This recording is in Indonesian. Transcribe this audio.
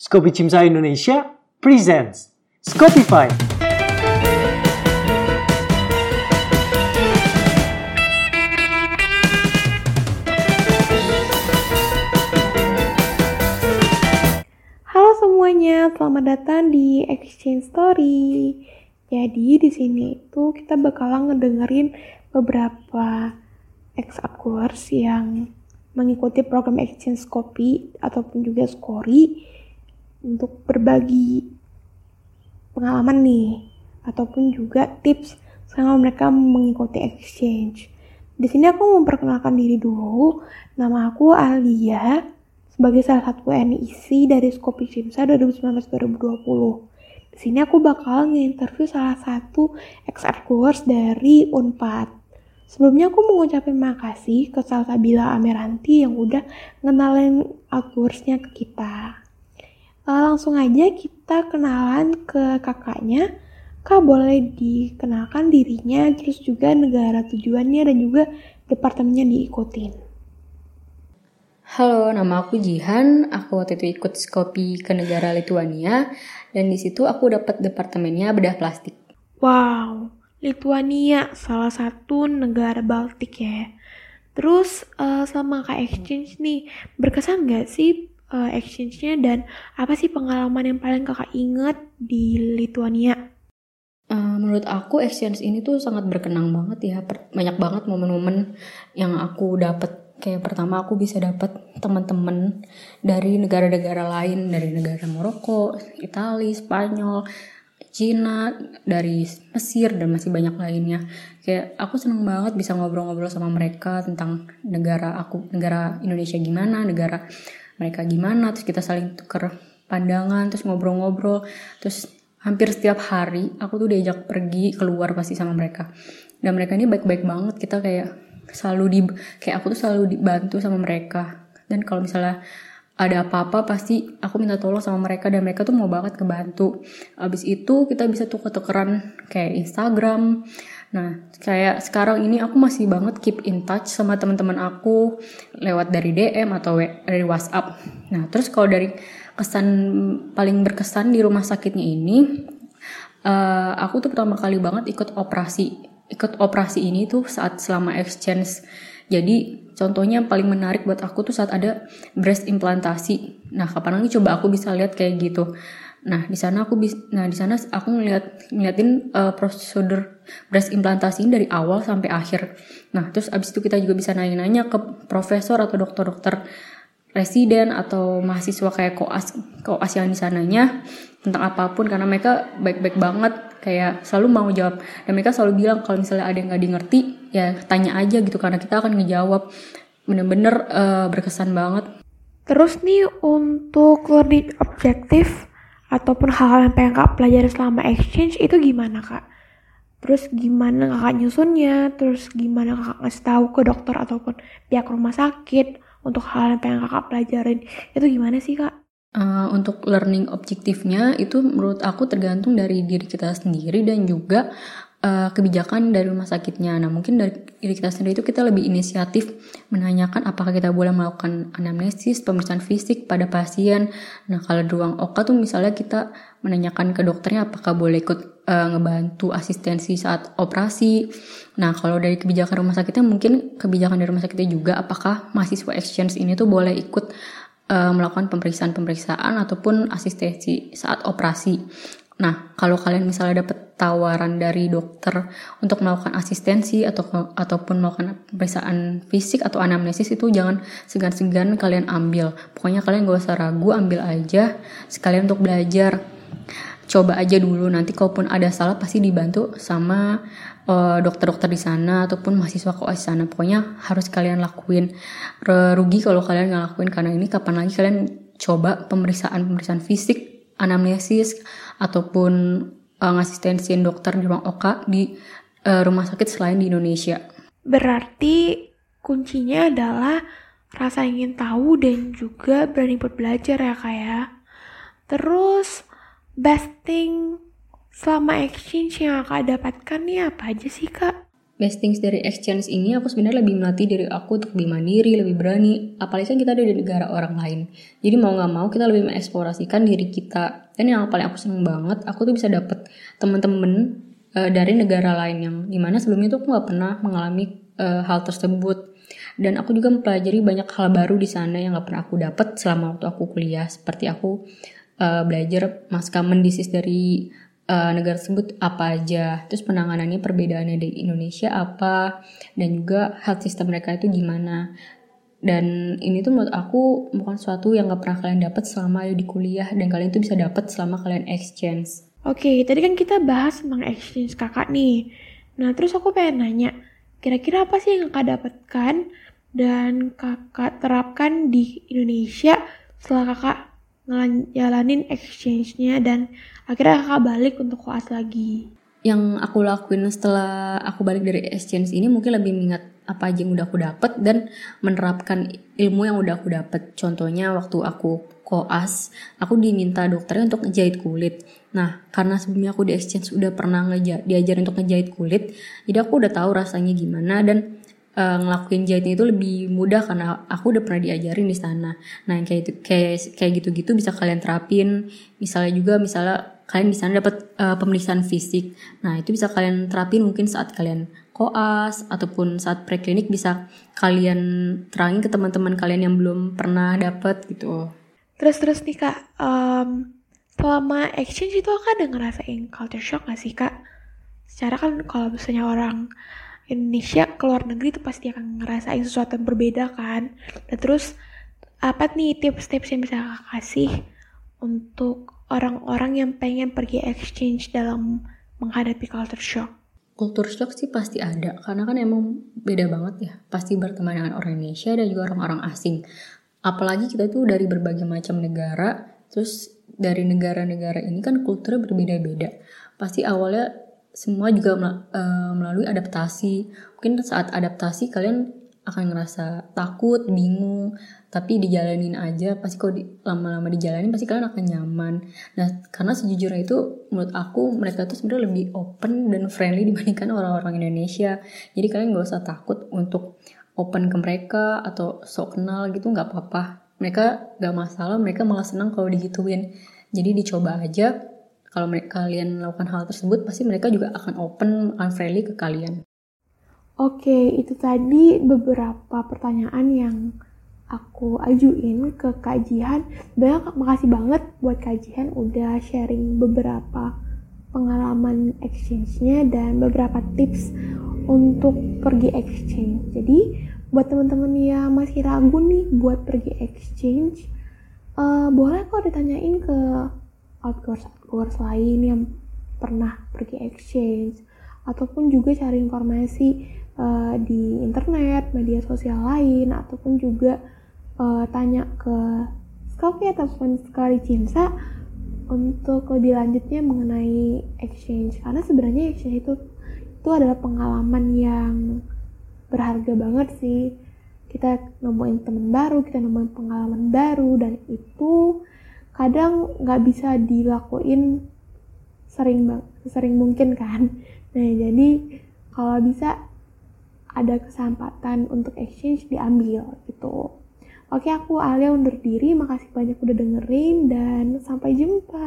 Skopi Cimsa Indonesia presents Skopify. Halo semuanya, selamat datang di Exchange Story. Jadi di sini itu kita bakalan ngedengerin beberapa ex yang mengikuti program Exchange Kopi ataupun juga Skori untuk berbagi pengalaman nih ataupun juga tips selama mereka mengikuti exchange. Di sini aku memperkenalkan diri dulu. Nama aku Alia sebagai salah satu NIC dari Skopi Cimsa 2019-2020. Di sini aku bakal nginterview salah satu ex-course dari Unpad. Sebelumnya aku mau ngucapin makasih ke Salsabila Ameranti yang udah ngenalin outcourse-nya ke kita. Uh, langsung aja kita kenalan ke kakaknya. Kak boleh dikenalkan dirinya, terus juga negara tujuannya dan juga departemennya diikutin. Halo, nama aku Jihan. Aku waktu itu ikut Skopi ke negara Lituania dan di situ aku dapat departemennya bedah plastik. Wow, Lituania salah satu negara Baltik ya. Terus uh, sama kak exchange nih, berkesan nggak sih uh, exchange-nya dan apa sih pengalaman yang paling kakak inget di Lituania? Uh, menurut aku exchange ini tuh sangat berkenang banget ya. Banyak banget momen-momen yang aku dapat. Kayak pertama aku bisa dapat teman-teman dari negara-negara lain, dari negara Maroko, Italia, Spanyol, Cina, dari Mesir dan masih banyak lainnya. Kayak aku seneng banget bisa ngobrol-ngobrol sama mereka tentang negara aku, negara Indonesia gimana, negara mereka gimana, terus kita saling tuker pandangan, terus ngobrol-ngobrol, terus hampir setiap hari aku tuh diajak pergi keluar pasti sama mereka. Dan mereka ini baik-baik banget kita kayak selalu di kayak aku tuh selalu dibantu sama mereka. Dan kalau misalnya ada apa-apa pasti aku minta tolong sama mereka dan mereka tuh mau banget kebantu abis itu kita bisa tuh ketukeran kayak Instagram. Nah kayak sekarang ini aku masih banget keep in touch sama teman-teman aku lewat dari DM atau dari WhatsApp. Nah terus kalau dari kesan paling berkesan di rumah sakitnya ini uh, aku tuh pertama kali banget ikut operasi. Ikut operasi ini tuh saat selama exchange jadi contohnya yang paling menarik buat aku tuh saat ada breast implantasi. Nah kapan lagi coba aku bisa lihat kayak gitu. Nah di sana aku bisa nah di sana aku ngeliat ngeliatin uh, prosedur breast implantasi ini dari awal sampai akhir. Nah terus abis itu kita juga bisa nanya-nanya ke profesor atau dokter-dokter residen atau mahasiswa kayak koas koas yang di sananya tentang apa pun karena mereka baik-baik banget kayak selalu mau jawab. Dan mereka selalu bilang kalau misalnya ada yang nggak ngerti ya tanya aja gitu karena kita akan ngejawab. Bener-bener uh, berkesan banget. Terus nih untuk learning objektif ataupun hal-hal yang pengen kak pelajari selama exchange itu gimana kak? Terus gimana kakak nyusunnya? Terus gimana kakak ngasih tahu ke dokter ataupun pihak rumah sakit untuk hal yang pengen kakak pelajarin itu gimana sih kak? Uh, untuk learning objektifnya itu menurut aku tergantung dari diri kita sendiri dan juga uh, kebijakan dari rumah sakitnya. Nah mungkin dari diri kita sendiri itu kita lebih inisiatif menanyakan apakah kita boleh melakukan anamnesis, pemeriksaan fisik pada pasien. Nah kalau di ruang OKA tuh misalnya kita menanyakan ke dokternya apakah boleh ikut uh, ngebantu asistensi saat operasi. Nah, kalau dari kebijakan rumah sakitnya mungkin kebijakan dari rumah sakitnya juga apakah mahasiswa exchange ini tuh boleh ikut uh, melakukan pemeriksaan-pemeriksaan ataupun asistensi saat operasi. Nah, kalau kalian misalnya dapat tawaran dari dokter untuk melakukan asistensi atau ataupun melakukan pemeriksaan fisik atau anamnesis itu jangan segan-segan kalian ambil. Pokoknya kalian gak usah ragu, ambil aja. Sekalian untuk belajar. Coba aja dulu nanti kalaupun ada salah pasti dibantu sama eh, dokter-dokter di sana ataupun mahasiswa koas di sana. Pokoknya harus kalian lakuin. Rugi kalau kalian nggak lakuin karena ini kapan lagi kalian coba pemeriksaan pemeriksaan fisik anamnesis ataupun uh, ngasistensiin dokter di ruang oka di uh, rumah sakit selain di Indonesia berarti kuncinya adalah rasa ingin tahu dan juga berani buat belajar ya kak ya terus best thing selama exchange yang kakak dapatkan nih apa aja sih kak? Best things dari exchange ini aku sebenarnya lebih melatih diri aku untuk lebih mandiri, lebih berani. Apalagi kan kita ada di negara orang lain. Jadi mau nggak mau kita lebih mengeksplorasikan diri kita. Dan yang paling aku seneng banget, aku tuh bisa dapet temen-temen uh, dari negara lain yang di mana sebelumnya tuh aku nggak pernah mengalami uh, hal tersebut. Dan aku juga mempelajari banyak hal baru di sana yang nggak pernah aku dapat selama waktu aku kuliah. Seperti aku uh, belajar mass common disease dari uh, negara tersebut apa aja, terus penanganannya perbedaannya di Indonesia apa, dan juga health system mereka itu gimana. Dan ini tuh menurut aku bukan sesuatu yang gak pernah kalian dapat selama ada di kuliah dan kalian tuh bisa dapat selama kalian exchange. Oke, tadi kan kita bahas tentang exchange kakak nih. Nah, terus aku pengen nanya, kira-kira apa sih yang kakak dapatkan dan kakak terapkan di Indonesia setelah kakak ngejalanin exchange-nya dan akhirnya kakak balik untuk koas lagi yang aku lakuin setelah aku balik dari exchange ini mungkin lebih mengingat apa aja yang udah aku dapet dan menerapkan ilmu yang udah aku dapet. Contohnya waktu aku koas, aku diminta dokternya untuk ngejahit kulit. Nah, karena sebelumnya aku di exchange udah pernah ngeja diajarin untuk ngejahit kulit, jadi aku udah tahu rasanya gimana dan uh, ngelakuin jahitnya itu lebih mudah karena aku udah pernah diajarin di sana. Nah, kayak itu kayak kayak gitu-gitu bisa kalian terapin. Misalnya juga misalnya kalian di sana dapat uh, pemeriksaan fisik. Nah, itu bisa kalian terapin mungkin saat kalian koas ataupun saat preklinik bisa kalian terangin ke teman-teman kalian yang belum pernah dapat gitu. Terus terus nih Kak, um, selama exchange itu kan ada ngerasain culture shock gak sih Kak? Secara kan kalau misalnya orang Indonesia ke luar negeri itu pasti akan ngerasain sesuatu yang berbeda kan. Dan terus apa nih tips-tips yang bisa kakak kasih untuk orang-orang yang pengen pergi exchange dalam menghadapi culture shock? Culture shock sih pasti ada, karena kan emang beda banget ya. Pasti berteman dengan orang Indonesia dan juga orang-orang asing. Apalagi kita tuh dari berbagai macam negara, terus dari negara-negara ini kan kulturnya berbeda-beda. Pasti awalnya semua juga eh, melalui adaptasi. Mungkin saat adaptasi kalian akan ngerasa takut, bingung, tapi dijalanin aja. Pasti kalau di, lama-lama dijalanin pasti kalian akan nyaman. Nah karena sejujurnya itu menurut aku mereka tuh sebenarnya lebih open dan friendly dibandingkan orang-orang Indonesia. Jadi kalian gak usah takut untuk open ke mereka atau sok kenal gitu nggak apa-apa. Mereka gak masalah mereka malah senang kalau digituin. Jadi dicoba aja kalau kalian melakukan hal tersebut pasti mereka juga akan open akan friendly ke kalian Oke, itu tadi beberapa pertanyaan yang aku ajuin ke kajian. Banyak makasih banget buat kajian udah sharing beberapa pengalaman exchange-nya dan beberapa tips untuk pergi exchange. Jadi buat teman-teman yang masih ragu nih buat pergi exchange, uh, boleh kok ditanyain ke outgoers outgoers lain yang pernah pergi exchange ataupun juga cari informasi uh, di internet, media sosial lain ataupun juga uh, tanya ke Skopi ataupun sekali Cimsa untuk lebih lanjutnya mengenai exchange. Karena sebenarnya exchange itu itu adalah pengalaman yang berharga banget sih. Kita nemuin teman baru kita nemuin pengalaman baru dan itu kadang nggak bisa dilakuin sering bang sering mungkin kan nah jadi kalau bisa ada kesempatan untuk exchange diambil gitu Oke, aku Alia undur diri. Makasih banyak udah dengerin dan sampai jumpa.